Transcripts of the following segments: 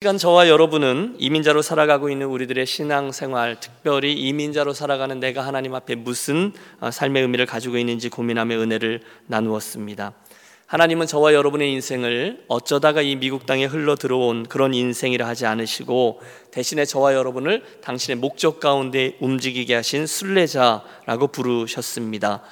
시간 저와 여러분은 이민자로 살아가고 있는 우리들의 신앙생활, 특별히 이민자로 살아가는 내가 하나님 앞에 무슨 어, 삶의 의미를 가지고 있는지 고민하며 은혜를 나누었습니다. 하나님은 저와 여러분의 인생을 어쩌다가 이 미국 땅에 흘러 들어온 그런 인생이라 하지 않으시고 대신에 저와 여러분을 당신의 목적 가운데 움직이게 하신 순례자라고 부르셨습니다.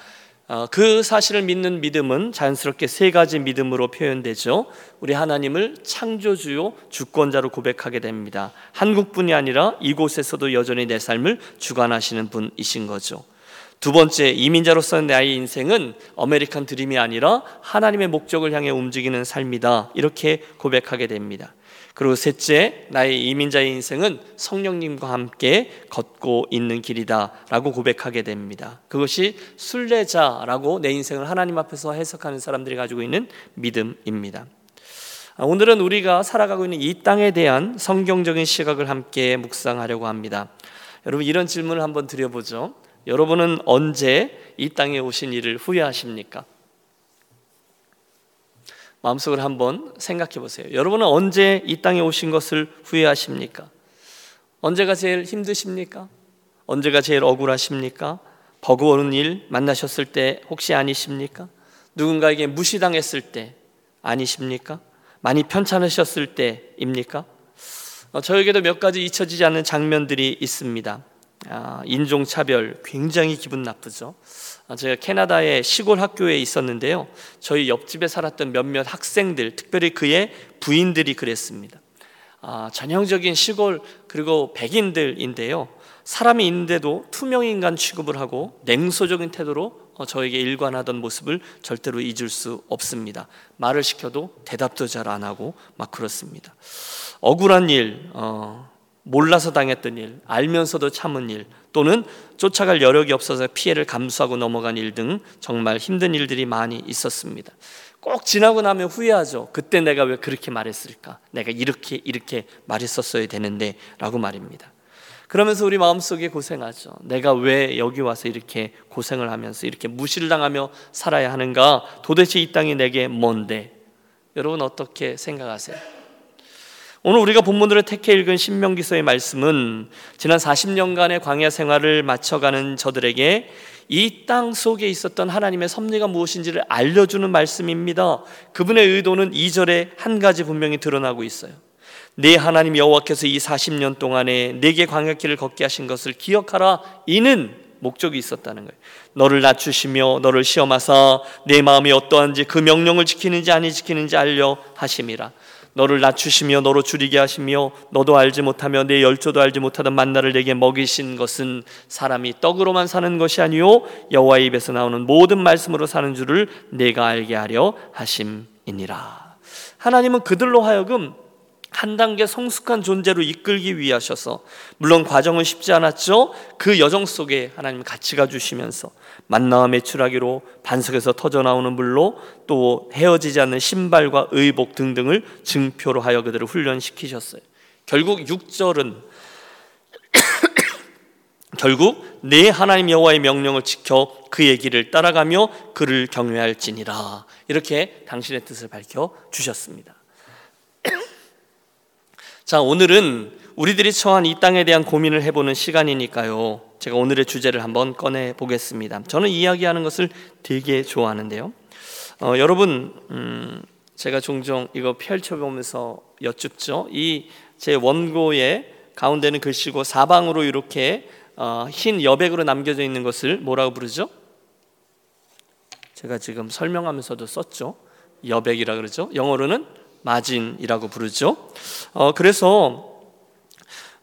어, 그 사실을 믿는 믿음은 자연스럽게 세 가지 믿음으로 표현되죠. 우리 하나님을 창조주요 주권자로 고백하게 됩니다. 한국뿐이 아니라 이곳에서도 여전히 내 삶을 주관하시는 분이신 거죠. 두 번째, 이민자로서 나의 인생은 아메리칸 드림이 아니라 하나님의 목적을 향해 움직이는 삶이다. 이렇게 고백하게 됩니다. 그리고 셋째, 나의 이민자의 인생은 성령님과 함께 걷고 있는 길이다라고 고백하게 됩니다. 그것이 순례자라고 내 인생을 하나님 앞에서 해석하는 사람들이 가지고 있는 믿음입니다. 아, 오늘은 우리가 살아가고 있는 이 땅에 대한 성경적인 시각을 함께 묵상하려고 합니다. 여러분 이런 질문을 한번 드려보죠. 여러분은 언제 이 땅에 오신 일을 후회하십니까? 마음속으로 한번 생각해 보세요. 여러분은 언제 이 땅에 오신 것을 후회하십니까? 언제가 제일 힘드십니까? 언제가 제일 억울하십니까? 버거운 일 만나셨을 때 혹시 아니십니까? 누군가에게 무시당했을 때 아니십니까? 많이 편찮으셨을 때입니까? 어, 저에게도 몇 가지 잊혀지지 않는 장면들이 있습니다. 아, 인종차별 굉장히 기분 나쁘죠. 아, 제가 캐나다의 시골 학교에 있었는데요. 저희 옆집에 살았던 몇몇 학생들, 특별히 그의 부인들이 그랬습니다. 아, 전형적인 시골 그리고 백인들인데요. 사람이 있는데도 투명인간 취급을 하고 냉소적인 태도로 어, 저에게 일관하던 모습을 절대로 잊을 수 없습니다. 말을 시켜도 대답도 잘 안 하고 막 그렇습니다. 억울한 일, 어, 몰라서 당했던 일, 알면서도 참은 일, 또는 쫓아갈 여력이 없어서 피해를 감수하고 넘어간 일 등 정말 힘든 일들이 많이 있었습니다. 꼭 지나고 나면 후회하죠. 그때 내가 왜 그렇게 말했을까? 내가 이렇게 이렇게 말했었어야 되는데 라고 말입니다. 그러면서 우리 마음속에 고생하죠. 내가 왜 여기 와서 이렇게 고생을 하면서 이렇게 무시를 당하며 살아야 하는가? 도대체 이 땅이 내게 뭔데? 여러분 어떻게 생각하세요? 오늘 우리가 본문으로 택해 읽은 신명기서의 말씀은 지난 40년간의 광야 생활을 마쳐가는 저들에게 이 땅 속에 있었던 하나님의 섭리가 무엇인지를 알려주는 말씀입니다. 그분의 의도는 2절에 한 가지 분명히 드러나고 있어요. 내 하나님 여호와께서 이 40년 동안에 내게 광야길을 걷게 하신 것을 기억하라. 이는 목적이 있었다는 거예요. 너를 낮추시며 너를 시험하사 내 마음이 어떠한지 그 명령을 지키는지 아니 지키는지 알려 하심이라. 너를 낮추시며 너로 줄이게 하시며 너도 알지 못하며 내 열조도 알지 못하던 만나를 내게 먹이신 것은 사람이 떡으로만 사는 것이 아니요 여호와의 입에서 나오는 모든 말씀으로 사는 줄을 내가 알게 하려 하심이니라. 하나님은 그들로 하여금 한 단계 성숙한 존재로 이끌기 위하셔서 물론 과정은 쉽지 않았죠. 그 여정 속에 하나님 같이 가주시면서 만나와 매출하기로 반석에서 터져 나오는 물로 또 헤어지지 않는 신발과 의복 등등을 증표로 하여 그들을 훈련시키셨어요. 결국 6절은 결국 내 하나님 여호와의 명령을 지켜 그의 길을 따라가며 그를 경외할지니라 이렇게 당신의 뜻을 밝혀 주셨습니다. 자 오늘은 우리들이 처한 이 땅에 대한 고민을 해보는 시간이니까요. 제가 오늘의 주제를 한번 꺼내 보겠습니다. 저는 이야기하는 것을 되게 좋아하는데요. 어, 여러분, 음, 제가 종종 이거 펼쳐보면서 여쭙죠. 이 제 원고의 가운데는 글씨고 사방으로 이렇게 어, 흰 여백으로 남겨져 있는 것을 뭐라고 부르죠? 제가 지금 설명하면서도 썼죠. 여백이라 그러죠. 영어로는 margin이라고 부르죠. 어, 그래서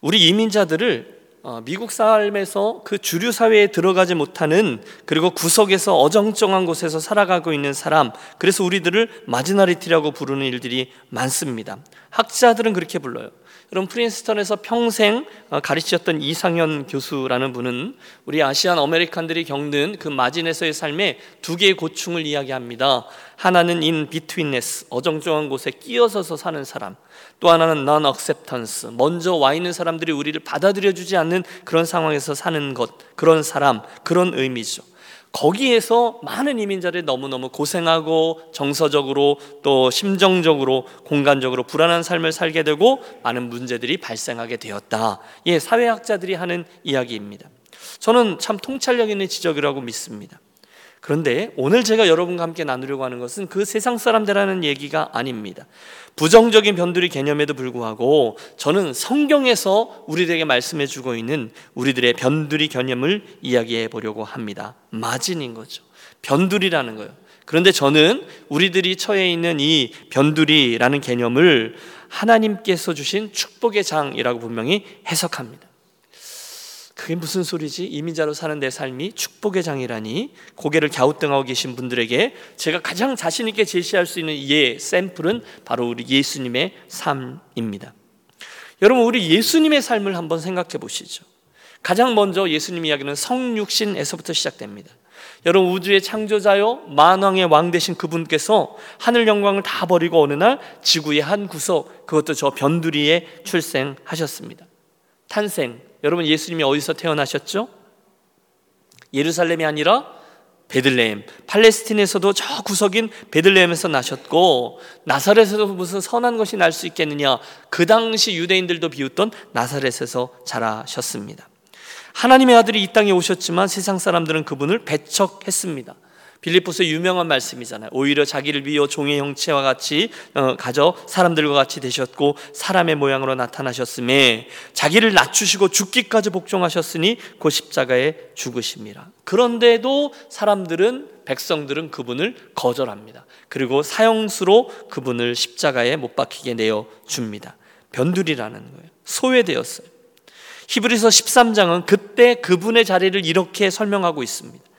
우리 이민자들을 어, 미국 삶에서 그 주류 사회에 들어가지 못하는 그리고 구석에서 어정쩡한 곳에서 살아가고 있는 사람 그래서 우리들을 marginality라고 부르는 일들이 많습니다. 학자들은 그렇게 불러요. 여러분 프린스턴에서 평생 어, 가르치셨던 이상현 교수라는 분은 우리 Asian American들이 겪는 그 margin에서의 삶에 두 개의 고충을 이야기합니다. 하나는 인 비트윈네스 어정쩡한 곳에 끼어서서 사는 사람 또 하나는 non acceptance 먼저 와 있는 사람들이 우리를 받아들여 주지 않는 그런 상황에서 사는 것 그런 사람 그런 의미죠 거기에서 많은 이민자들이 너무너무 고생하고 정서적으로 또 심정적으로 공간적으로 불안한 삶을 살게 되고 많은 문제들이 발생하게 되었다. 예, 사회학자들이 하는 이야기입니다. 저는 참 통찰력 있는 지적이라고 믿습니다. 그런데 오늘 제가 여러분과 함께 나누려고 하는 것은 그 세상 사람들하는 얘기가 아닙니다. 부정적인 변두리 개념에도 불구하고 저는 성경에서 우리들에게 말씀해 주고 있는 우리들의 변두리 개념을 이야기해 보려고 합니다. 마진인 거죠. 변두리라는 거예요. 그런데 저는 우리들이 처해 있는 이 변두리라는 개념을 하나님께서 주신 축복의 장이라고 분명히 해석합니다. 그게 무슨 소리지? 이민자로 사는 내 삶이 축복의 장이라니 고개를 갸우뚱하고 계신 분들에게 제가 가장 자신 있게 제시할 수 있는 예 샘플은 바로 우리 예수님의 삶입니다. 여러분 우리 예수님의 삶을 한번 생각해 보시죠. 가장 먼저 예수님 이야기는 성육신에서부터 시작됩니다. 여러분 우주의 창조자요 만왕의 왕 되신 그분께서 하늘 영광을 다 버리고 어느 날 지구의 한 구석 그것도 저 변두리에 출생하셨습니다. 탄생 여러분 예수님이 어디서 태어나셨죠? 예루살렘이 아니라 베들레헴, 팔레스틴에서도 저 구석인 베들레헴에서 나셨고 나사렛에서 무슨 선한 것이 날 수 있겠느냐? 그 당시 유대인들도 비웃던 나사렛에서 자라셨습니다. 하나님의 아들이 이 땅에 오셨지만 세상 사람들은 그분을 배척했습니다. 빌리포스의 유명한 말씀이잖아요. 오히려 자기를 비워 종의 형체와 같이 어, 가져 사람들과 같이 되셨고 사람의 모양으로 나타나셨음에 자기를 낮추시고 죽기까지 복종하셨으니 그 십자가에 죽으십니다. 그런데도 사람들은 백성들은 그분을 거절합니다. 그리고 사형수로 그분을 십자가에 못 박히게 내어 줍니다. 변두리라는 거예요. 소외되었어요. 히브리서 13장은 그때 그분의 자리를 이렇게 설명하고 있습니다.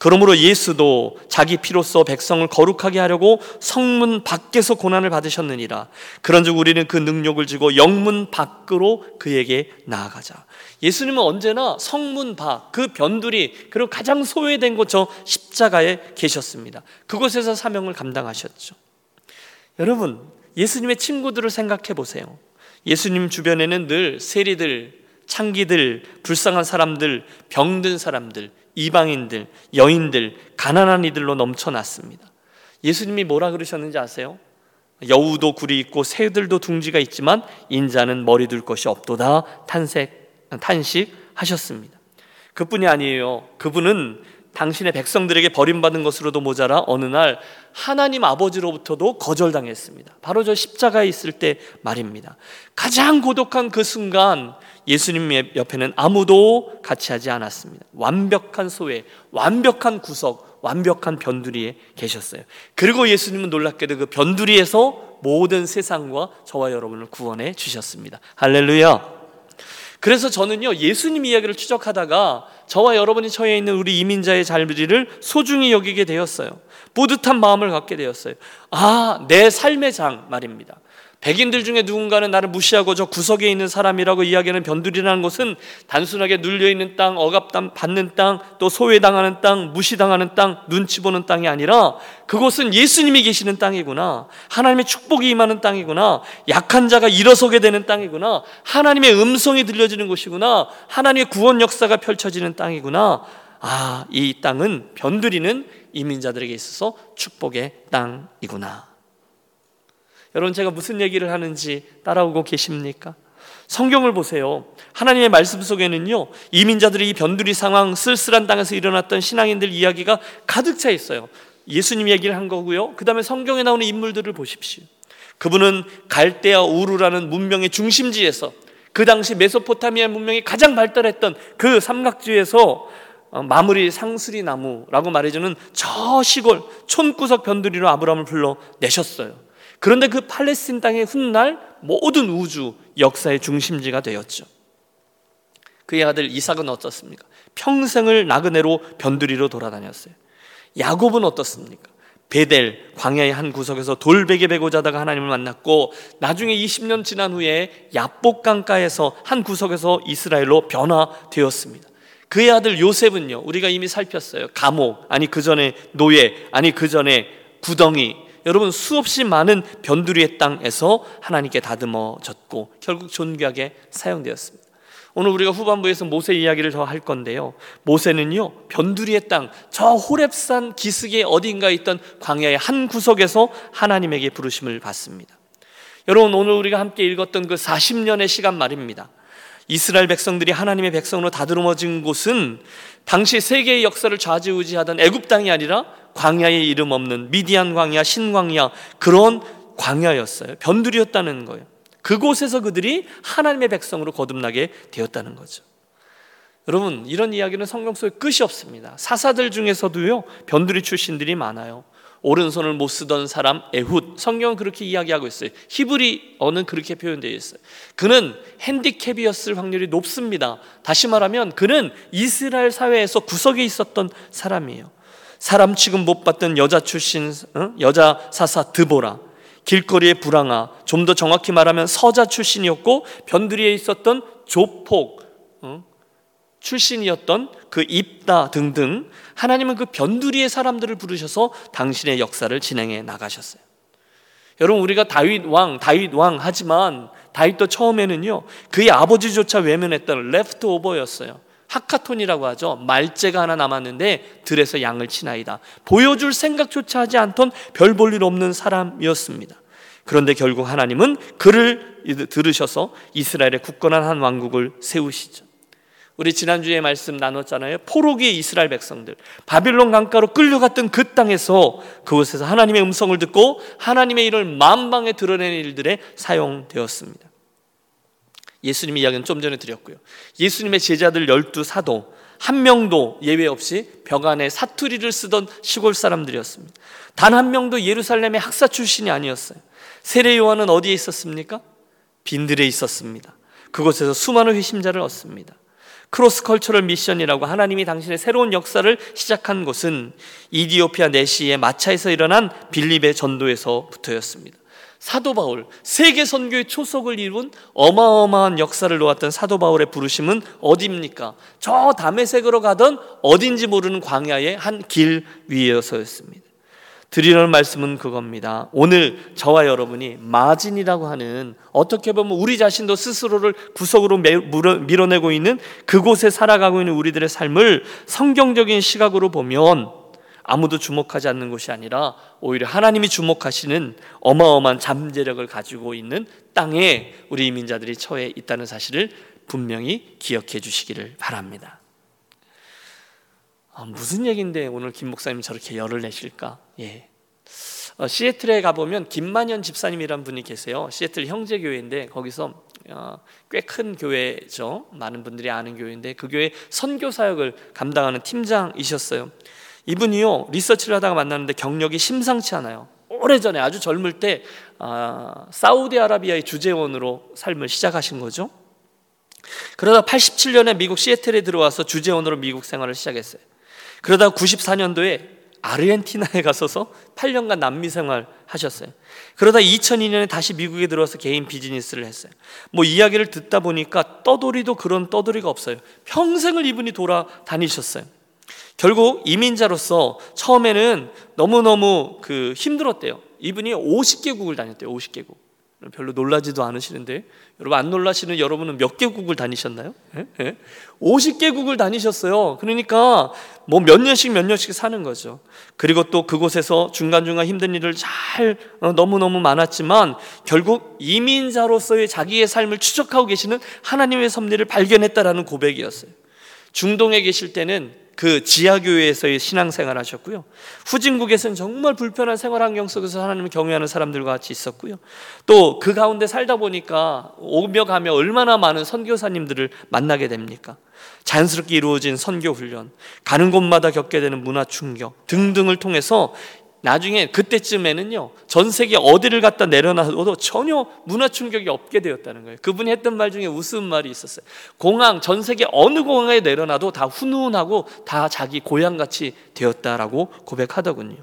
그러므로 예수도 자기 피로써 백성을 거룩하게 하려고 성문 밖에서 고난을 받으셨느니라. 그런즉 우리는 그 능력을 지고 영문 밖으로 그에게 나아가자. 예수님은 언제나 성문 밖, 그 변두리, 그리고 가장 소외된 곳 저 십자가에 계셨습니다. 그곳에서 사명을 감당하셨죠. 여러분, 예수님의 친구들을 생각해 보세요. 예수님 주변에는 늘 세리들, 창기들, 불쌍한 사람들, 병든 사람들, 이방인들, 여인들, 가난한 이들로 넘쳐났습니다. 예수님이 뭐라 그러셨는지 아세요? 여우도 굴이 있고 새들도 둥지가 있지만 인자는 머리 둘 것이 없도다 탄색 탄식하셨습니다. 그뿐이 아니에요. 그분은 당신의 백성들에게 버림받은 것으로도 모자라 어느 날 하나님 아버지로부터도 거절당했습니다. 바로 저 십자가에 있을 때 말입니다. 가장 고독한 그 순간 예수님 옆에는 아무도 같이 하지 않았습니다. 완벽한 소외, 완벽한 구석, 완벽한 변두리에 계셨어요. 그리고 예수님은 놀랍게도 그 변두리에서 모든 세상과 저와 여러분을 구원해 주셨습니다. 할렐루야. 그래서 저는요, 예수님 이야기를 추적하다가 저와 여러분이 처해 있는 우리 이민자의 자리를 소중히 여기게 되었어요. 뿌듯한 마음을 갖게 되었어요. 아, 내 삶의 장 말입니다. 백인들 중에 누군가는 나를 무시하고 저 구석에 있는 사람이라고 이야기하는 변두리라는 것은 단순하게 눌려있는 땅, 억압 받는 땅, 또 소외당하는 땅, 무시당하는 땅, 눈치 보는 땅이 아니라 그곳은 예수님이 계시는 땅이구나. 하나님의 축복이 임하는 땅이구나. 약한 자가 일어서게 되는 땅이구나. 하나님의 음성이 들려지는 곳이구나. 하나님의 구원 역사가 펼쳐지는 땅이구나. 아, 이 땅은 변두리는 이민자들에게 있어서 축복의 땅이구나. 여러분 제가 무슨 얘기를 하는지 따라오고 계십니까? 성경을 보세요. 하나님의 말씀 속에는요, 이민자들이 이 변두리 상황, 쓸쓸한 땅에서 일어났던 신앙인들 이야기가 가득 차 있어요. 예수님 얘기를 한 거고요. 그 다음에 성경에 나오는 인물들을 보십시오. 그분은 갈대아 우르라는 문명의 중심지에서 그 당시 메소포타미아 문명이 가장 발달했던 그 삼각지에서 어, 마무리 상수리 나무라고 말해주는 저 시골 촌구석 변두리로 아브라함을 불러 내셨어요. 그런데 그 팔레스틴 땅의 훗날 모든 우주 역사의 중심지가 되었죠. 그의 아들 이삭은 어떻습니까? 평생을 나그네로 변두리로 돌아다녔어요. 야곱은 어떻습니까? 베델 광야의 한 구석에서 돌베개 베고 자다가 하나님을 만났고 나중에 20년 지난 후에 야복 강가에서 한 구석에서 이스라엘로 변화되었습니다. 그의 아들 요셉은요. 우리가 이미 살폈어요. 감옥 아니 그 전에 노예 아니 그 전에 구덩이 여러분 수없이 많은 변두리의 땅에서 하나님께 다듬어졌고 결국 존귀하게 사용되었습니다. 오늘 우리가 후반부에서 모세 이야기를 더 할 건데요. 모세는요, 변두리의 땅, 저 호렙산 기슭의 어딘가에 있던 광야의 한 구석에서 하나님에게 부르심을 받습니다. 여러분, 오늘 우리가 함께 읽었던 그 40년의 시간 말입니다. 이스라엘 백성들이 하나님의 백성으로 다듬어진 곳은 당시 세계의 역사를 좌지우지하던 애굽 땅이 아니라 광야의 이름 없는 미디안 광야, 신광야 그런 광야였어요. 변두리였다는 거예요. 그곳에서 그들이 하나님의 백성으로 거듭나게 되었다는 거죠. 여러분, 이런 이야기는 성경 속에 끝이 없습니다. 사사들 중에서도요, 변두리 출신들이 많아요. 오른손을 못 쓰던 사람 에훗 성경은 그렇게 이야기하고 있어요. 히브리어는 그렇게 표현되어 있어요. 그는 핸디캡이었을 확률이 높습니다. 다시 말하면 그는 이스라엘 사회에서 구석에 있었던 사람이에요. 사람 취급 못 받던 여자 출신 어? 여자 사사 드보라 길거리의 불황아 좀 더 정확히 말하면 서자 출신이었고 변두리에 있었던 조폭 어? 출신이었던 그 입다 등등 하나님은 그 변두리의 사람들을 부르셔서 당신의 역사를 진행해 나가셨어요. 여러분 우리가 다윗 왕, 다윗 왕 하지만 다윗도 처음에는요 그의 아버지조차 외면했던 레프트 오버였어요. 하카톤이라고 하죠. 말재가 하나 남았는데 들에서 양을 치나이다. 보여줄 생각조차 하지 않던 별 볼 일 없는 사람이었습니다. 그런데 결국 하나님은 그를 들으셔서 이스라엘의 굳건한 한 왕국을 세우시죠. 우리 지난주에 말씀 나눴잖아요. 포로기의 이스라엘 백성들. 바빌론 강가로 끌려갔던 그 땅에서 그곳에서 하나님의 음성을 듣고 하나님의 일을 만방에 드러내는 일들에 사용되었습니다. 예수님 이야기는 좀 전에 드렸고요. 예수님의 제자들 열두 사도 한 명도 예외 없이 벽 안에 사투리를 쓰던 시골 사람들이었습니다. 단 한 명도 예루살렘의 학사 출신이 아니었어요. 세례 요한은 어디에 있었습니까? 빈들에 있었습니다. 그곳에서 수많은 회심자를 얻습니다. cross cultural mission이라고 하나님이 당신의 새로운 역사를 시작한 곳은 이디오피아 내시의 마차에서 일어난 빌립의 전도에서부터였습니다. 사도 바울, 세계 선교의 초석을 이룬 어마어마한 역사를 놓았던 사도 바울의 부르심은 어디입니까? 저 다메섹으로 가던 어딘지 모르는 광야의 한 길 위에서였습니다. 드리는 말씀은 그겁니다. 오늘 저와 여러분이 margin이라고 하는 어떻게 보면 우리 자신도 스스로를 구석으로 밀어내고 있는 그곳에 살아가고 있는 우리들의 삶을 성경적인 시각으로 보면 아무도 주목하지 않는 것이 아니라 오히려 하나님이 주목하시는 어마어마한 잠재력을 가지고 있는 땅에 우리 이민자들이 처해 있다는 사실을 분명히 기억해 주시기를 바랍니다. 아, 무슨 얘기인데 오늘 김 목사님 저렇게 열을 내실까? 예. 어, 시애틀에 가보면 김만현 집사님이란 분이 계세요. 시애틀 형제교회인데 거기서 어, 꽤큰 교회죠. 많은 분들이 아는 교회인데 그 교회 선교 사역을 감당하는 팀장이셨어요. 이분이요 리서치를 하다가 만났는데 경력이 심상치 않아요. 오래전에 아주 젊을 때 아, 사우디아라비아의 주재원으로 삶을 시작하신 거죠. 그러다 87년에 미국 시애틀에 들어와서 주재원으로 미국 생활을 시작했어요. 그러다 94년도에 아르헨티나에 가서서 8년간 남미 생활 하셨어요. 그러다 2002년에 다시 미국에 들어와서 개인 비즈니스를 했어요. 뭐 이야기를 듣다 보니까 떠돌이도 그런 떠돌이가 없어요. 평생을 이분이 돌아다니셨어요. 결국 이민자로서 처음에는 너무너무 그 힘들었대요. 이분이 50개국을 다녔대요. 50개국. 별로 놀라지도 않으시는데 여러분 안 놀라시는 여러분은 몇 개국을 다니셨나요? 예? 예? 50개국을 다니셨어요. 그러니까 뭐 몇 년씩 몇 년씩 사는 거죠. 그리고 또 그곳에서 중간중간 힘든 일을 잘 어, 너무너무 많았지만 결국 이민자로서의 자기의 삶을 추적하고 계시는 하나님의 섭리를 발견했다라는 고백이었어요. 중동에 계실 때는 그 지하교회에서의 신앙생활 하셨고요. 후진국에서는 정말 불편한 생활 환경 속에서 하나님을 경외하는 사람들과 같이 있었고요. 또 그 가운데 살다 보니까 오며 가며 얼마나 많은 선교사님들을 만나게 됩니까? 자연스럽게 이루어진 선교 훈련, 가는 곳마다 겪게 되는 문화 충격 등등을 통해서 나중에 그때쯤에는요 전 세계 어디를 갖다 내려놔도 전혀 문화 충격이 없게 되었다는 거예요. 그분이 했던 말 중에 웃음 말이 있었어요. 공항 전 세계 어느 공항에 내려놔도 다 훈훈하고 다 자기 고향 같이 되었다라고 고백하더군요.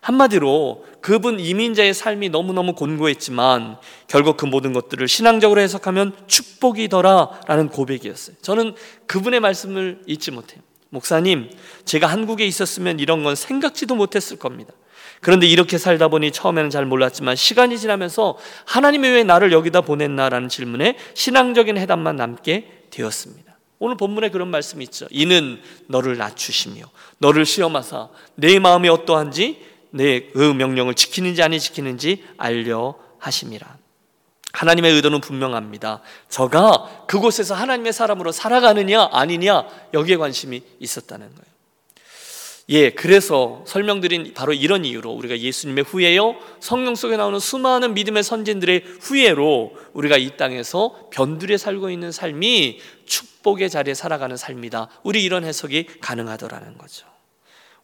한마디로 그분 이민자의 삶이 너무너무 곤고했지만 결국 그 모든 것들을 신앙적으로 해석하면 축복이더라라는 고백이었어요. 저는 그분의 말씀을 잊지 못해요. 목사님, 제가 한국에 있었으면 이런 건 생각지도 못했을 겁니다. 그런데 이렇게 살다 보니 처음에는 잘 몰랐지만 시간이 지나면서 하나님이 왜 나를 여기다 보냈나라는 질문에 신앙적인 해답만 남게 되었습니다. 오늘 본문에 그런 말씀이 있죠. 이는 너를 낮추시며 너를 시험하사 내 마음이 어떠한지 내 그 명령을 지키는지 아니 지키는지 알려 하심이라. 하나님의 의도는 분명합니다. 저가 그곳에서 하나님의 사람으로 살아가느냐 아니냐 여기에 관심이 있었다는 거예요. 예, 그래서 설명드린 바로 이런 이유로 우리가 예수님의 후예요, 성경 속에 나오는 수많은 믿음의 선진들의 후예로 우리가 이 땅에서 변두리에 살고 있는 삶이 축복의 자리에 살아가는 삶이다. 우리 이런 해석이 가능하더라는 거죠.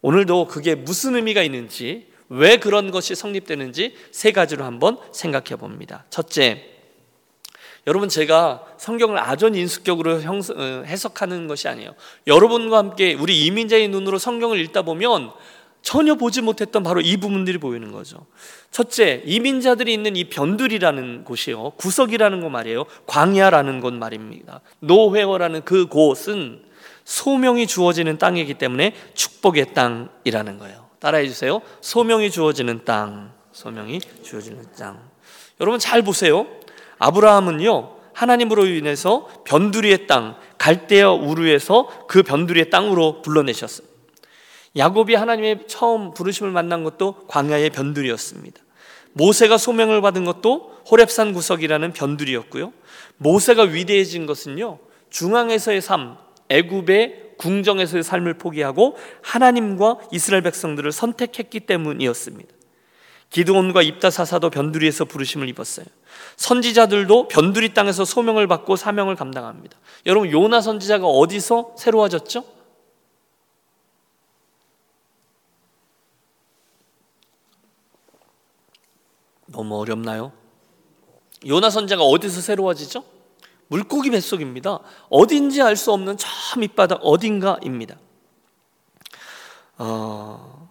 오늘도 그게 무슨 의미가 있는지, 왜 그런 것이 성립되는지 세 가지로 한번 생각해 봅니다. 첫째, 여러분 제가 성경을 아전 인수격으로 어, 해석하는 것이 아니에요. 여러분과 함께 우리 이민자의 눈으로 성경을 읽다 보면 전혀 보지 못했던 바로 이 부분들이 보이는 거죠. 첫째, 이민자들이 있는 이 변두리라는 곳이요. 구석이라는 거 말이에요. 광야라는 곳 말입니다. 노회어라는 그 곳은 소명이 주어지는 땅이기 때문에 축복의 땅이라는 거예요. 따라해 주세요. 소명이 주어지는 땅. 소명이 주어지는 땅. 여러분 잘 보세요. 아브라함은요 하나님으로 인해서 변두리의 땅 갈대어 우르에서 그 변두리의 땅으로 불러내셨어요. 야곱이 하나님의 처음 부르심을 만난 것도 광야의 변두리였습니다. 모세가 소명을 받은 것도 호렙산 구석이라는 변두리였고요. 모세가 위대해진 것은요 중앙에서의 삶, 애굽의 궁정에서의 삶을 포기하고 하나님과 이스라엘 백성들을 선택했기 때문이었습니다. 기드온과 입다사사도 변두리에서 부르심을 입었어요. 선지자들도 변두리 땅에서 소명을 받고 사명을 감당합니다. 여러분 요나 선지자가 어디서 새로워졌죠? 너무 어렵나요? 요나 선지자가 어디서 새로워지죠? 물고기 뱃속입니다. 어딘지 알 수 없는 저 밑바닥 어딘가입니다. 어,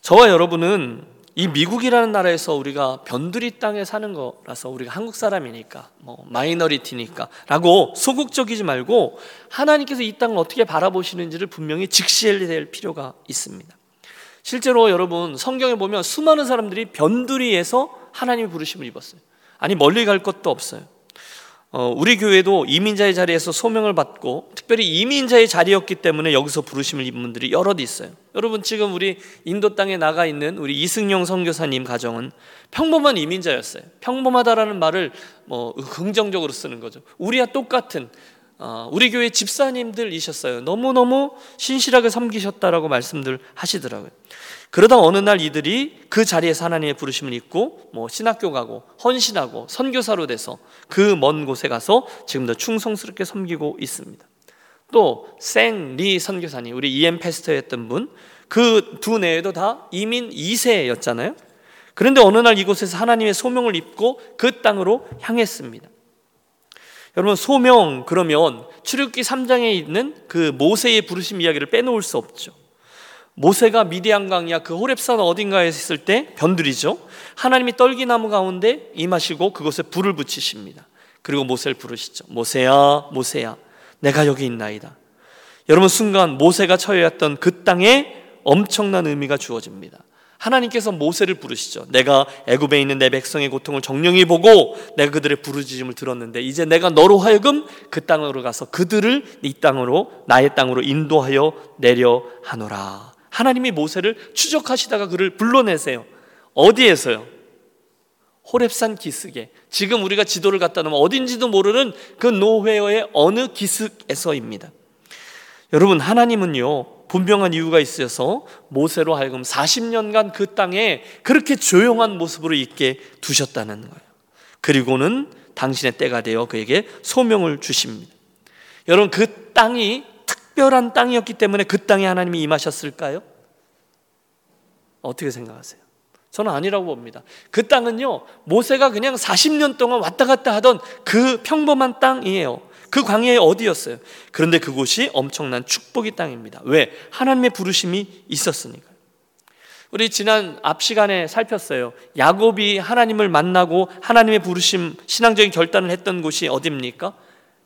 저와 여러분은 이 미국이라는 나라에서 우리가 변두리 땅에 사는 거라서 우리가 한국 사람이니까 뭐 마이너리티니까라고 소극적이지 말고 하나님께서 이 땅을 어떻게 바라보시는지를 분명히 직시해야 될 필요가 있습니다. 실제로 여러분 성경에 보면 수많은 사람들이 변두리에서 하나님의 부르심을 입었어요. 아니 멀리 갈 것도 없어요. 어, 우리 교회도 이민자의 자리에서 소명을 받고 특별히 이민자의 자리였기 때문에 여기서 부르심을 입은 분들이 여럿 있어요. 여러분 지금 우리 인도 땅에 나가 있는 우리 이승용 선교사님 가정은 평범한 이민자였어요. 평범하다라는 말을 뭐 긍정적으로 쓰는 거죠. 우리와 똑같은 어, 우리 교회 집사님들이셨어요. 너무너무 신실하게 섬기셨다라고 말씀들 하시더라고요. 그러다 어느 날 이들이 그 자리에서 하나님의 부르심을 입고 뭐 신학교 가고 헌신하고 선교사로 돼서 그 먼 곳에 가서 지금도 충성스럽게 섬기고 있습니다. 또 생리 선교사님 우리 이엠 패스터였던 분 그 두 내에도 다 이민 2세였잖아요. 그런데 어느 날 이곳에서 하나님의 소명을 입고 그 땅으로 향했습니다. 여러분 소명 그러면 출애굽기 3장에 있는 그 모세의 부르심 이야기를 빼놓을 수 없죠. 모세가 미디안 강야 그 호렙산 어딘가에 있을 때 변들이죠. 하나님이 떨기나무 가운데 임하시고 그곳에 불을 붙이십니다. 그리고 모세를 부르시죠. 모세야, 모세야, 내가 여기 있나이다. 여러분 순간 모세가 처해 왔던 그 땅에 엄청난 의미가 주어집니다. 하나님께서 모세를 부르시죠. 내가 애굽에 있는 내 백성의 고통을 정령히 보고 내가 그들의 부르짖음을 들었는데 이제 내가 너로 하여금 그 땅으로 가서 그들을 이 땅으로 나의 땅으로 인도하여 내려 하노라. 하나님이 모세를 추적하시다가 그를 불러내세요. 어디에서요? 호랩산 기슭에 지금 우리가 지도를 갖다 놓으면 어딘지도 모르는 그 노회어의 어느 기슭에서입니다. 여러분 하나님은요 분명한 이유가 있어서 모세로 하여금 40년간 그 땅에 그렇게 조용한 모습으로 있게 두셨다는 거예요. 그리고는 당신의 때가 되어 그에게 소명을 주십니다. 여러분 그 땅이 특별한 땅이었기 때문에 그 땅에 하나님이 임하셨을까요? 어떻게 생각하세요? 저는 아니라고 봅니다. 그 땅은요, 모세가 그냥 40년 동안 왔다 갔다 하던 그 평범한 땅이에요. 그 광야에 어디였어요? 그런데 그곳이 엄청난 축복의 땅입니다. 왜? 하나님의 부르심이 있었으니까. 우리 지난 앞 시간에 살폈어요. 야곱이 하나님을 만나고 하나님의 부르심, 신앙적인 결단을 했던 곳이 어디입니까?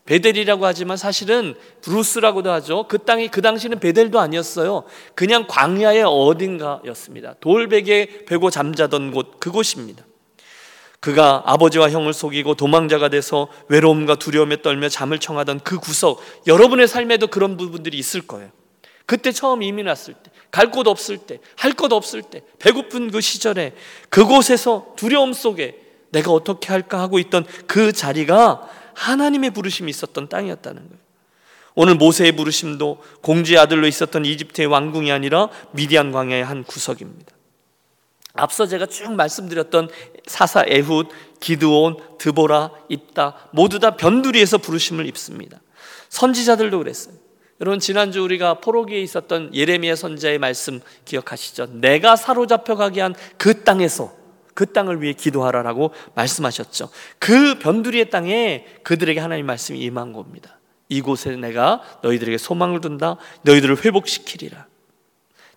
베델이라고 하지만 사실은 브루스라고도 하죠. 그 땅이 그 당시는 베델도 아니었어요. 그냥 광야의 어딘가였습니다. 돌베개 베고 잠자던 곳 그곳입니다. 그가 아버지와 형을 속이고 도망자가 돼서 외로움과 두려움에 떨며 잠을 청하던 그 구석 여러분의 삶에도 그런 부분들이 있을 거예요. 그때 처음 이민 왔을 때, 갈 곳 없을 때, 할 것 없을 때, 배고픈 그 시절에 그곳에서 두려움 속에 내가 어떻게 할까 하고 있던 그 자리가 하나님의 부르심이 있었던 땅이었다는 거예요. 오늘 모세의 부르심도 공주의 아들로 있었던 이집트의 왕궁이 아니라 미디안 광야의 한 구석입니다. 앞서 제가 쭉 말씀드렸던 사사 에훗, 기드온, 드보라, 입다 모두 다 변두리에서 부르심을 입습니다. 선지자들도 그랬어요. 여러분 지난주 우리가 포로기에 있었던 예레미야 선자의 말씀 기억하시죠? 내가 사로잡혀 가게 한 그 땅에서 그 땅을 위해 기도하라라고 말씀하셨죠. 그 변두리의 땅에 그들에게 하나님 말씀이 임한 겁니다. 이곳에 내가 너희들에게 소망을 둔다. 너희들을 회복시키리라.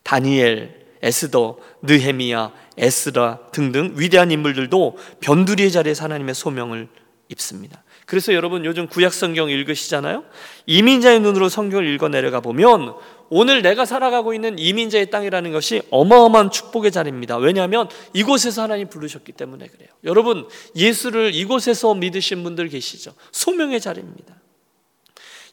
다니엘, 에스더, 느헤미야, 에스라 등등 위대한 인물들도 변두리의 자리에서 하나님의 소명을 입습니다. 그래서 여러분 요즘 구약 성경 읽으시잖아요. 이민자의 눈으로 성경을 읽어 내려가 보면 오늘 내가 살아가고 있는 이민자의 땅이라는 것이 어마어마한 축복의 자리입니다. 왜냐하면 이곳에서 하나님 부르셨기 때문에 그래요. 여러분 예수를 이곳에서 믿으신 분들 계시죠. 소명의 자리입니다.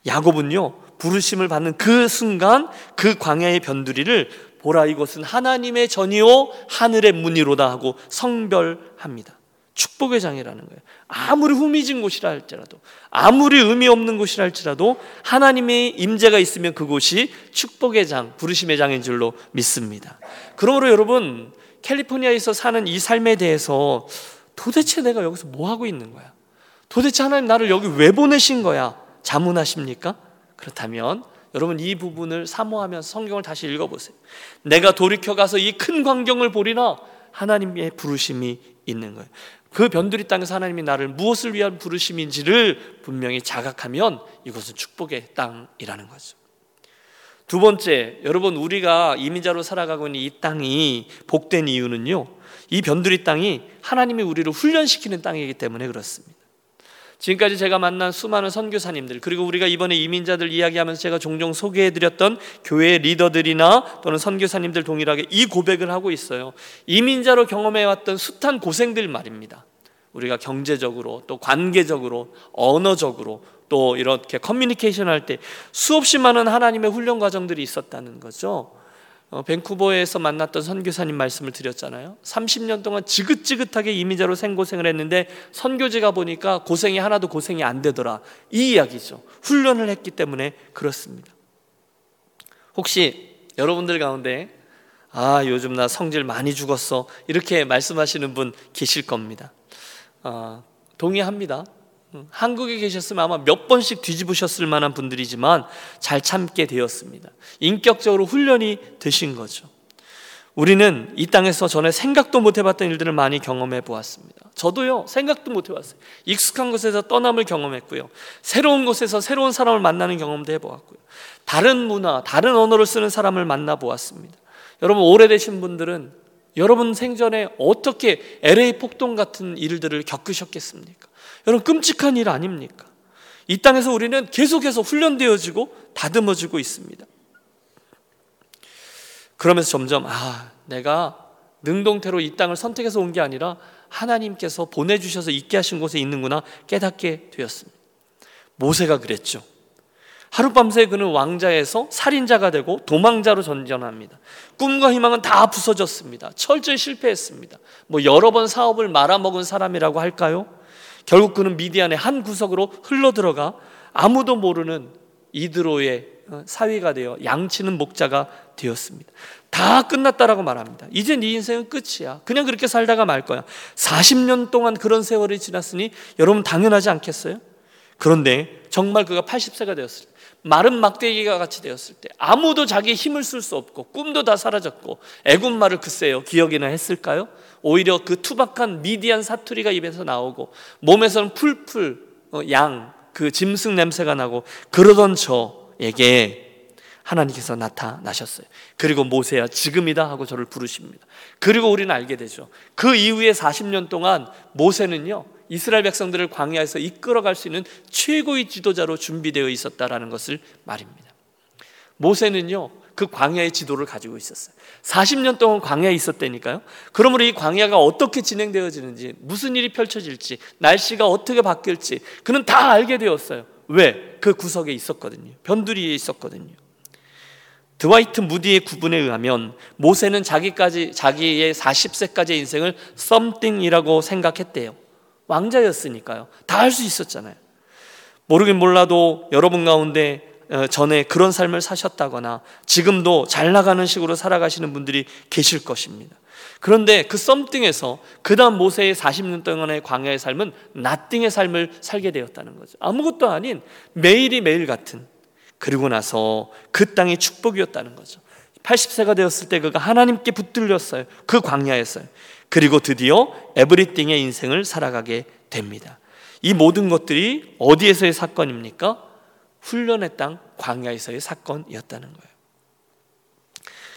야곱은요 부르심을 받는 그 순간 그 광야의 변두리를 보라 이곳은 하나님의 전이요 하늘의 문이로다 하고 성별합니다. 축복의 장이라는 거예요. 아무리 후미진 곳이라 할지라도 아무리 의미 없는 곳이라 할지라도 하나님의 임재가 있으면 그곳이 축복의 장, 부르심의 장인 줄로 믿습니다. 그러므로 여러분 캘리포니아에서 사는 이 삶에 대해서 도대체 내가 여기서 뭐 하고 있는 거야? 도대체 하나님 나를 여기 왜 보내신 거야? 자문하십니까? 그렇다면 여러분 이 부분을 사모하면서 성경을 다시 읽어보세요. 내가 돌이켜 가서 이 큰 광경을 보리나 하나님의 부르심이 있는 거예요. 그 변두리 땅에서 하나님이 나를 무엇을 위한 부르심인지를 분명히 자각하면 이것은 축복의 땅이라는 거죠. 두 번째, 여러분 우리가 이민자로 살아가고 있는 이 땅이 복된 이유는요. 이 변두리 땅이 하나님이 우리를 훈련시키는 땅이기 때문에 그렇습니다. 지금까지 제가 만난 수많은 선교사님들 그리고 우리가 이번에 이민자들 이야기하면서 제가 종종 소개해드렸던 교회 리더들이나 또는 선교사님들 동일하게 이 고백을 하고 있어요. 이민자로 경험해왔던 숱한 고생들 말입니다. 우리가 경제적으로 또 관계적으로 언어적으로 또 이렇게 커뮤니케이션 할 때 수없이 많은 하나님의 훈련 과정들이 있었다는 거죠. 어, 밴쿠버에서 만났던 선교사님 말씀을 드렸잖아요. 30년 동안 지긋지긋하게 이민자로 생고생을 했는데 선교지가 보니까 고생이 하나도 고생이 안 되더라. 이 이야기죠. 훈련을 했기 때문에 그렇습니다. 혹시 여러분들 가운데 아 요즘 나 성질 많이 죽었어 이렇게 말씀하시는 분 계실 겁니다. 어, 동의합니다. 한국에 계셨으면 아마 몇 번씩 뒤집으셨을 만한 분들이지만 잘 참게 되었습니다. 인격적으로 훈련이 되신 거죠. 우리는 이 땅에서 전에 생각도 못 해봤던 일들을 많이 경험해 보았습니다. 저도요, 생각도 못 해봤어요. 익숙한 곳에서 떠남을 경험했고요. 새로운 곳에서 새로운 사람을 만나는 경험도 해보았고요. 다른 문화, 다른 언어를 쓰는 사람을 만나 보았습니다. 여러분, 오래되신 분들은 여러분 생전에 어떻게 LA 폭동 같은 일들을 겪으셨겠습니까? 여러분 끔찍한 일 아닙니까? 이 땅에서 우리는 계속해서 훈련되어지고 다듬어지고 있습니다. 그러면서 점점 아 내가 능동태로 이 땅을 선택해서 온 게 아니라 하나님께서 보내주셔서 있게 하신 곳에 있는구나 깨닫게 되었습니다. 모세가 그랬죠. 하룻밤새 그는 왕자에서 살인자가 되고 도망자로 전전합니다. 꿈과 희망은 다 부서졌습니다. 철저히 실패했습니다. 뭐 여러 번 사업을 말아먹은 사람이라고 할까요? 결국 그는 미디안의 한 구석으로 흘러 들어가 아무도 모르는 이드로의 어, 사위가 되어 양치는 목자가 되었습니다. 다 끝났다라고 말합니다. 이제 네 인생은 끝이야. 그냥 그렇게 살다가 말 거야. 40년 동안 그런 세월이 지났으니 여러분 당연하지 않겠어요? 그런데 정말 그가 80세가 되었을 때 마른 막대기가 같이 되었을 때 아무도 자기 힘을 쓸 수 없고 꿈도 다 사라졌고 애군말을 글쎄요 기억이나 했을까요? 오히려 그 투박한 미디안 사투리가 입에서 나오고 몸에서는 풀풀 어, 양그 짐승 냄새가 나고 그러던 저에게 하나님께서 나타나셨어요. 그리고 모세야 지금이다 하고 저를 부르십니다. 그리고 우리는 알게 되죠. 그 이후에 40년 동안 모세는요 이스라엘 백성들을 광야에서 이끌어갈 수 있는 최고의 지도자로 준비되어 있었다라는 것을 말입니다. 모세는요 그 광야의 지도를 가지고 있었어요. 40년 동안 광야에 있었다니까요. 그러므로 이 광야가 어떻게 진행되어지는지, 무슨 일이 펼쳐질지, 날씨가 어떻게 바뀔지, 그는 다 알게 되었어요. 왜? 그 구석에 있었거든요. 변두리에 있었거든요. 드와이트 무디의 구분에 의하면 모세는 자기까지 자기의 40세까지의 인생을 썸띵이라고 생각했대요. 왕자였으니까요. 다 할 수 있었잖아요. 모르긴 몰라도 여러분 가운데 어, 전에 그런 삶을 사셨다거나 지금도 잘 나가는 식으로 살아가시는 분들이 계실 것입니다. 그런데 그 썸띵에서 그 다음 모세의 40년 동안의 광야의 삶은 나띵의 삶을 살게 되었다는 거죠. 아무것도 아닌 매일이 매일 같은 그리고 나서 그 땅이 축복이었다는 거죠. 80세가 되었을 때 그가 하나님께 붙들렸어요. 그 광야에서요. 그리고 드디어 everything의 인생을 살아가게 됩니다. 이 모든 것들이 어디에서의 사건입니까? 훈련의 땅 광야에서의 사건이었다는 거예요.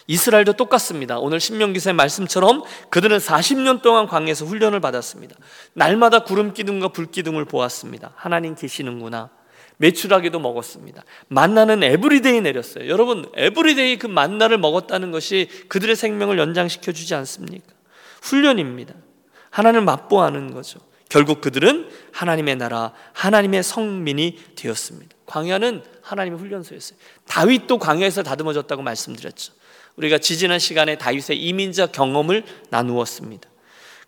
이스라엘도 똑같습니다. 오늘 신명기서의 말씀처럼 그들은 40년 동안 광야에서 훈련을 받았습니다. 날마다 구름 기둥과 불 기둥을 보았습니다. 하나님 계시는구나. 메추라기도 먹었습니다. 만나는 every day 내렸어요. 여러분, every day 그 만나를 먹었다는 것이 그들의 생명을 연장시켜 주지 않습니까? 훈련입니다. 하나님을 맛보아하는 거죠. 결국 그들은 하나님의 나라, 하나님의 성민이 되었습니다. 광야는 하나님의 훈련소였어요. 다윗도 광야에서 다듬어졌다고 말씀드렸죠. 우리가 지지난 시간에 다윗의 이민자 경험을 나누었습니다.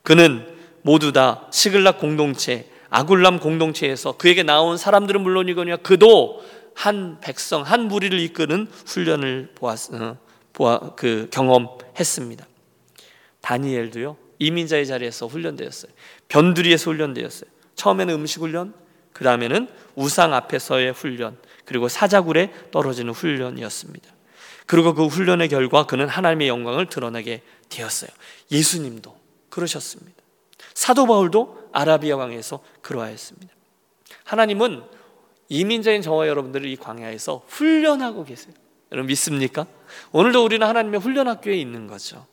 그는 모두 다 시글락 공동체, 아굴람 공동체에서 그에게 나온 사람들은 물론이거니와 그도 한 백성, 한 무리를 이끄는 훈련을 보았, 어, 보아, 그 경험했습니다. 다니엘도요 이민자의 자리에서 훈련되었어요. 변두리에서 훈련되었어요. 처음에는 음식 훈련, 그 다음에는 우상 앞에서의 훈련, 그리고 사자굴에 떨어지는 훈련이었습니다. 그리고 그 훈련의 결과 그는 하나님의 영광을 드러내게 되었어요. 예수님도 그러셨습니다. 사도 바울도 아라비아 왕에서 그러하였습니다. 하나님은 이민자인 저와 여러분들을 이 광야에서 훈련하고 계세요. 여러분 믿습니까? 오늘도 우리는 하나님의 훈련 학교에 있는 거죠.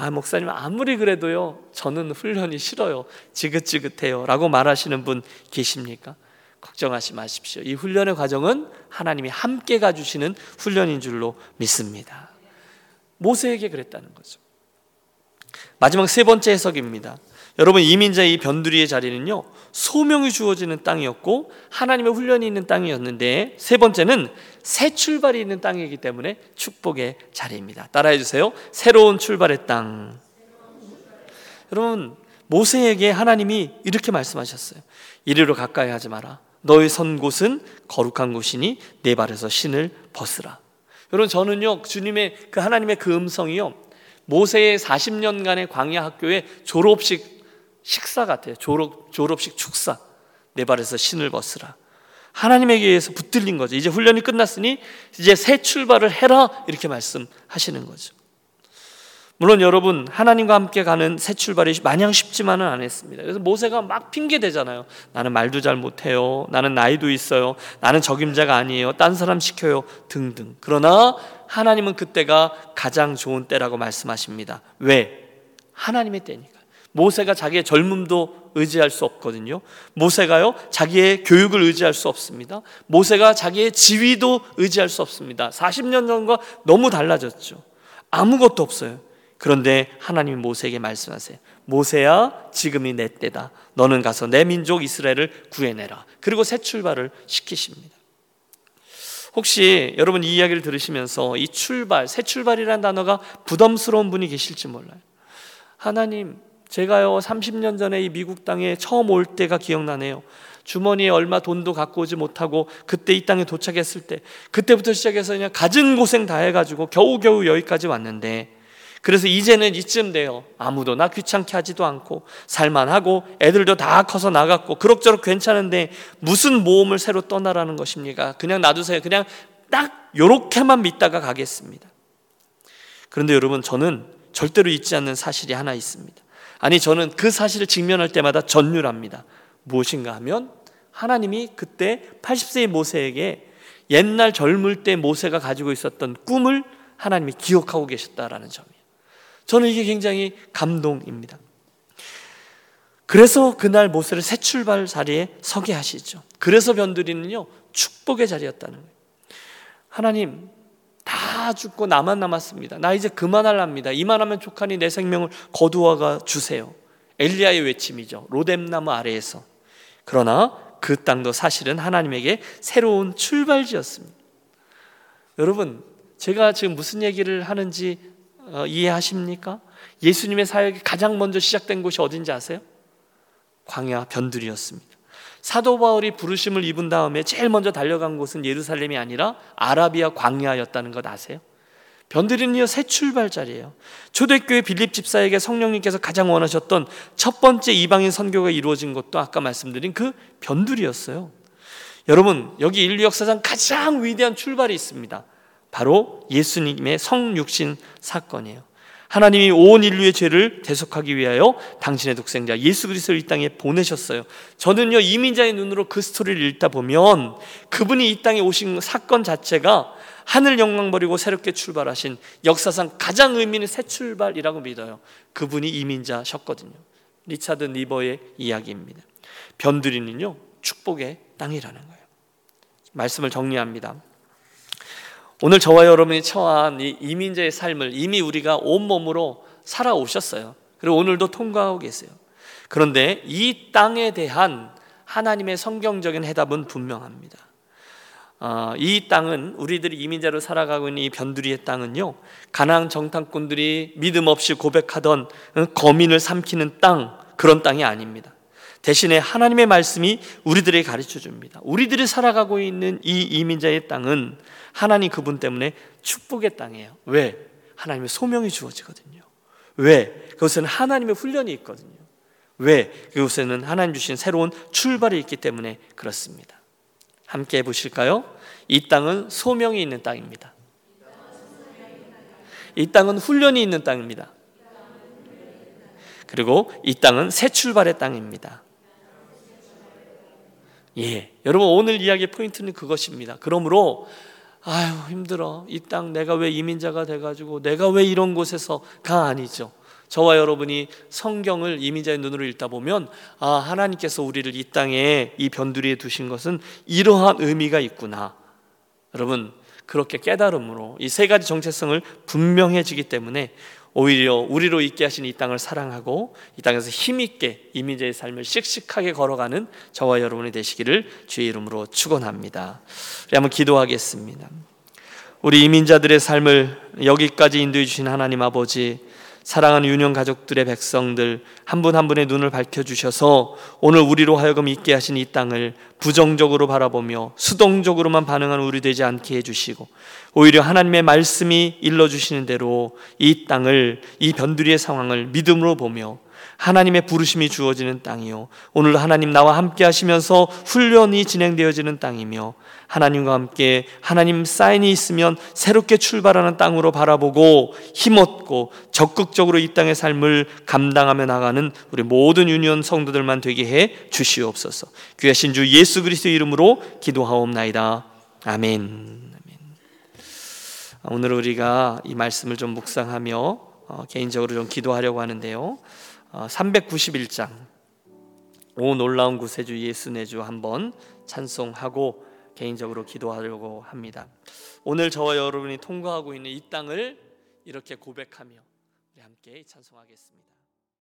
아, 목사님, 아무리 그래도요, 저는 훈련이 싫어요. 지긋지긋해요. 라고 말하시는 분 계십니까? 걱정하지 마십시오. 이 훈련의 과정은 하나님이 함께 가주시는 훈련인 줄로 믿습니다. 모세에게 그랬다는 거죠. 마지막 세 번째 해석입니다. 여러분 이민자의 이 변두리의 자리는요 소명이 주어지는 땅이었고 하나님의 훈련이 있는 땅이었는데 세 번째는 새 출발이 있는 땅이기 때문에 축복의 자리입니다. 따라해 주세요. 새로운 출발의 땅. 여러분 모세에게 하나님이 이렇게 말씀하셨어요. 이리로 가까이 하지 마라. 너의 선 곳은 거룩한 곳이니 내 발에서 신을 벗으라. 여러분 저는요 주님의 그 하나님의 그 음성이요 모세의 40년간의 광야 학교의 졸업식 식사 같아요. 졸업, 졸업식 축사. 내 발에서 신을 벗으라. 하나님에게 의해서 붙들린 거죠. 이제 훈련이 끝났으니 이제 새 출발을 해라. 이렇게 말씀하시는 거죠. 물론 여러분 하나님과 함께 가는 새 출발이 마냥 쉽지만은 않았습니다. 그래서 모세가 막 핑계 대잖아요. 나는 말도 잘 못해요. 나는 나이도 있어요. 나는 적임자가 아니에요. 딴 사람 시켜요. 등등. 그러나 하나님은 그때가 가장 좋은 때라고 말씀하십니다. 왜? 하나님의 때니까. 모세가 자기의 젊음도 의지할 수 없거든요. 모세가요, 자기의 교육을 의지할 수 없습니다. 모세가 자기의 지위도 의지할 수 없습니다. 40년 전과 너무 달라졌죠. 아무것도 없어요. 그런데 하나님이 모세에게 말씀하세요. 모세야, 지금이 내 때다. 너는 가서 내 민족 이스라엘을 구해내라. 그리고 새 출발을 시키십니다. 혹시 여러분 이 이야기를 들으시면서 이 출발, 새 출발이라는 단어가 부담스러운 분이 계실지 몰라요. 하나님, 제가요 30년 전에 이 미국 땅에 처음 올 때가 기억나네요. 주머니에 얼마 돈도 갖고 오지 못하고 그때 이 땅에 도착했을 때 그때부터 시작해서 그냥 가진 고생 다 해가지고 겨우겨우 여기까지 왔는데 그래서 이제는 이쯤 돼요. 아무도 나 귀찮게 하지도 않고 살만하고 애들도 다 커서 나갔고 그럭저럭 괜찮은데 무슨 모험을 새로 떠나라는 것입니까? 그냥 놔두세요. 그냥 딱 요렇게만 믿다가 가겠습니다. 그런데 여러분 저는 절대로 잊지 않는 사실이 하나 있습니다. 아니 저는 그 사실을 직면할 때마다 전율합니다. 무엇인가 하면 하나님이 그때 80세의 모세에게 옛날 젊을 때 모세가 가지고 있었던 꿈을 하나님이 기억하고 계셨다라는 점이에요. 저는 이게 굉장히 감동입니다. 그래서 그날 모세를 새 출발 자리에 서게 하시죠. 그래서 변두리는요, 축복의 자리였다는 거예요. 하나님, 다 죽고 나만 남았습니다. 나 이제 그만할랍니다. 이만하면 족하니 내 생명을 거두어가 주세요. 엘리야의 외침이죠. 로뎀나무 아래에서. 그러나 그 땅도 사실은 하나님에게 새로운 출발지였습니다. 여러분, 제가 지금 무슨 얘기를 하는지 어, 이해하십니까? 예수님의 사역이 가장 먼저 시작된 곳이 어딘지 아세요? 광야 변두리였습니다. 사도 바울이 부르심을 입은 다음에 제일 먼저 달려간 곳은 예루살렘이 아니라 아라비아 광야였다는 것 아세요? 변두리는요 새 출발 자리예요. 초대교회 빌립 집사에게 성령님께서 가장 원하셨던 첫 번째 이방인 선교가 이루어진 것도 아까 말씀드린 그 변두리였어요. 여러분 여기 인류 역사상 가장 위대한 출발이 있습니다. 바로 예수님의 성육신 사건이에요. 하나님이 온 인류의 죄를 대속하기 위하여 당신의 독생자 예수 그리스도를 이 땅에 보내셨어요. 저는요 이민자의 눈으로 그 스토리를 읽다 보면 그분이 이 땅에 오신 사건 자체가 하늘 영광 버리고 새롭게 출발하신 역사상 가장 의미 있는 새 출발이라고 믿어요. 그분이 이민자셨거든요. 리차드 니버의 이야기입니다. 변두리는요 축복의 땅이라는 거예요. 말씀을 정리합니다. 오늘 저와 여러분이 처한 이 이민자의 삶을 이미 우리가 온몸으로 살아오셨어요. 그리고 오늘도 통과하고 계세요. 그런데 이 땅에 대한 하나님의 성경적인 해답은 분명합니다. 어, 이 땅은 우리들이 이민자로 살아가고 있는 이 변두리의 땅은요 가나안 정탐꾼들이 믿음 없이 고백하던 거민을 삼키는 땅 그런 땅이 아닙니다. 대신에 하나님의 말씀이 우리들에게 가르쳐 줍니다. 우리들이 살아가고 있는 이 이민자의 땅은 하나님 그분 때문에 축복의 땅이에요. 왜? 하나님의 소명이 주어지거든요. 왜? 그것은 하나님의 훈련이 있거든요. 왜? 그곳에는 하나님 주신 새로운 출발이 있기 때문에 그렇습니다. 함께 해보실까요? 이 땅은 소명이 있는 땅입니다. 이 땅은 훈련이 있는 땅입니다. 그리고 이 땅은 새 출발의 땅입니다. 예. 여러분 오늘 이야기의 포인트는 그것입니다. 그러므로 아유 힘들어 이 땅 내가 왜 이민자가 돼가지고 내가 왜 이런 곳에서가 아니죠. 저와 여러분이 성경을 이민자의 눈으로 읽다 보면 아 하나님께서 우리를 이 땅에 이 변두리에 두신 것은 이러한 의미가 있구나. 여러분 그렇게 깨달음으로 이 세 가지 정체성을 분명해지기 때문에 오히려 우리로 있게 하신 이 땅을 사랑하고 이 땅에서 힘있게 이민자의 삶을 씩씩하게 걸어가는 저와 여러분이 되시기를 주의 이름으로 축원합니다. 우리 한번 기도하겠습니다. 우리 이민자들의 삶을 여기까지 인도해 주신 하나님 아버지 사랑하는 유년 가족들의 백성들 한분한 분의 눈을 밝혀 주셔서 오늘 우리로 하여금 있게 하신 이 땅을 부정적으로 바라보며 수동적으로만 반응하는 우리 되지 않게 해 주시고 오히려 하나님의 말씀이 일러 주시는 대로 이 땅을 이 변두리의 상황을 믿음으로 보며 하나님의 부르심이 주어지는 땅이요. 오늘 하나님 나와 함께 하시면서 훈련이 진행되어지는 땅이며 하나님과 함께 하나님 사인이 있으면 새롭게 출발하는 땅으로 바라보고 힘없고 적극적으로 이 땅의 삶을 감당하며 나가는 우리 모든 유년 성도들만 되게 해 주시옵소서. 귀하신 주 예수 그리스도 이름으로 기도하옵나이다. 아멘. 오늘 우리가 이 말씀을 좀 묵상하며 어, 개인적으로 좀 기도하려고 하는데요. 391장 어, 오 놀라운 구세주 예수 내주 한번 찬송하고 개인적으로 기도하려고 합니다. 오늘 저와 여러분이 통과하고 있는 이 땅을 이렇게 고백하며 우리 함께 찬송하겠습니다.